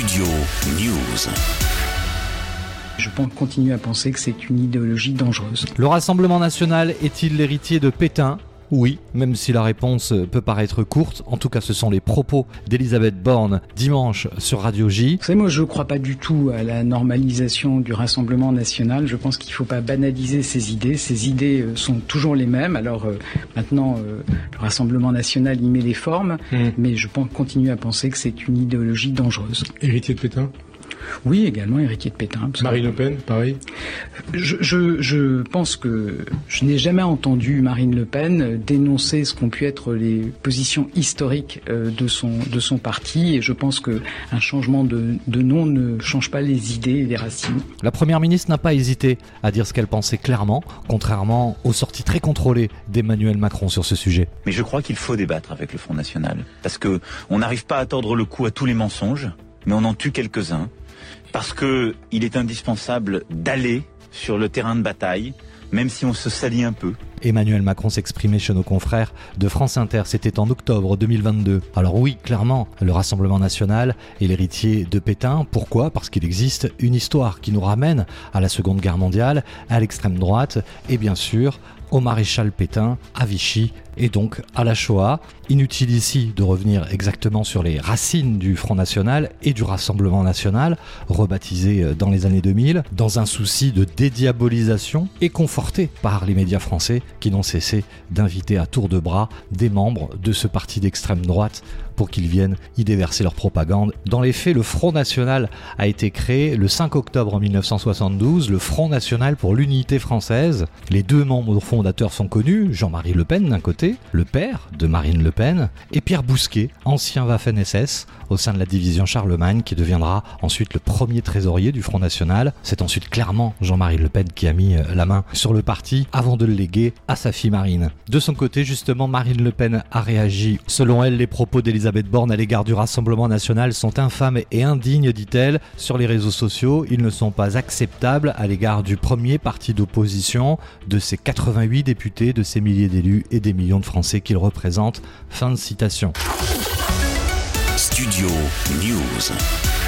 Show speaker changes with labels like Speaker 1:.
Speaker 1: Studio News.
Speaker 2: Je continue à penser que c'est une idéologie dangereuse.
Speaker 3: Le Rassemblement national est-il l'héritier de Pétain? Oui, même si la réponse peut paraître courte, en tout cas ce sont les propos d'Elisabeth Borne dimanche sur Radio J.
Speaker 2: Vous savez, moi je ne crois pas du tout à la normalisation du Rassemblement national. Je pense qu'il ne faut pas banaliser ces idées. Ces idées euh, sont toujours les mêmes. Alors euh, maintenant, euh, le Rassemblement national y met les formes, mmh. mais je continue à penser que c'est une idéologie dangereuse.
Speaker 4: Héritier de Pétain?
Speaker 2: Oui, également héritier de Pétain.
Speaker 4: Marine Le Pen, pareil
Speaker 2: je, je, je, pense que je n'ai jamais entendu Marine Le Pen dénoncer ce qu'ont pu être les positions historiques euh, de son, de son parti et je pense qu'un changement de, de nom ne change pas les idées et les racines.
Speaker 3: La Première ministre n'a pas hésité à dire ce qu'elle pensait clairement, contrairement aux sorties très contrôlées d'Emmanuel Macron sur ce sujet.
Speaker 5: Mais je crois qu'il faut débattre avec le Front National parce que on n'arrive pas à tordre le cou à tous les mensonges, mais on en tue quelques-uns parce que il est indispensable d'aller sur le terrain de bataille, même si on se salit un peu.
Speaker 3: Emmanuel Macron s'exprimait chez nos confrères de France Inter, c'était en octobre 2022. Alors oui, clairement, le Rassemblement national est l'héritier de Pétain. Pourquoi? Parce qu'il existe une histoire qui nous ramène à la Seconde Guerre mondiale, à l'extrême droite et bien sûr au maréchal Pétain, à Vichy et donc à la Shoah. Inutile ici de revenir exactement sur les racines du Front National et du Rassemblement National, rebaptisé euh, dans les années 2000, dans un souci de dédiabolisation et conforté par les médias français qui n'ont cessé d'inviter à tour de bras des membres de ce parti d'extrême droite pour qu'ils viennent y déverser leur propagande. Dans les faits, le Front National a été créé le 5 octobre 1972, le Front National pour l'unité française. Les deux membres fondateurs sont connus, Jean-Marie Le Pen d'un côté, le père de Marine Le Pen, et Pierre Bousquet, ancien Waffen-SS au sein de la division Charlemagne, qui deviendra ensuite le premier trésorier du Front National. C'est ensuite clairement Jean-Marie Le Pen qui a mis euh, la main sur le parti avant de le léguer à sa fille Marine. De son côté, justement, Marine Le Pen a réagi. Selon elle, les propos d'Elisabeth Elisabeth Borne à l'égard du Rassemblement national sont infâmes et indignes, dit-elle. Sur les réseaux sociaux, ils ne sont pas acceptables à l'égard du premier parti d'opposition, de ses 88 députés, de ses milliers d'élus et des millions de Français qu'il représente. Fin de citation.
Speaker 1: Studio News.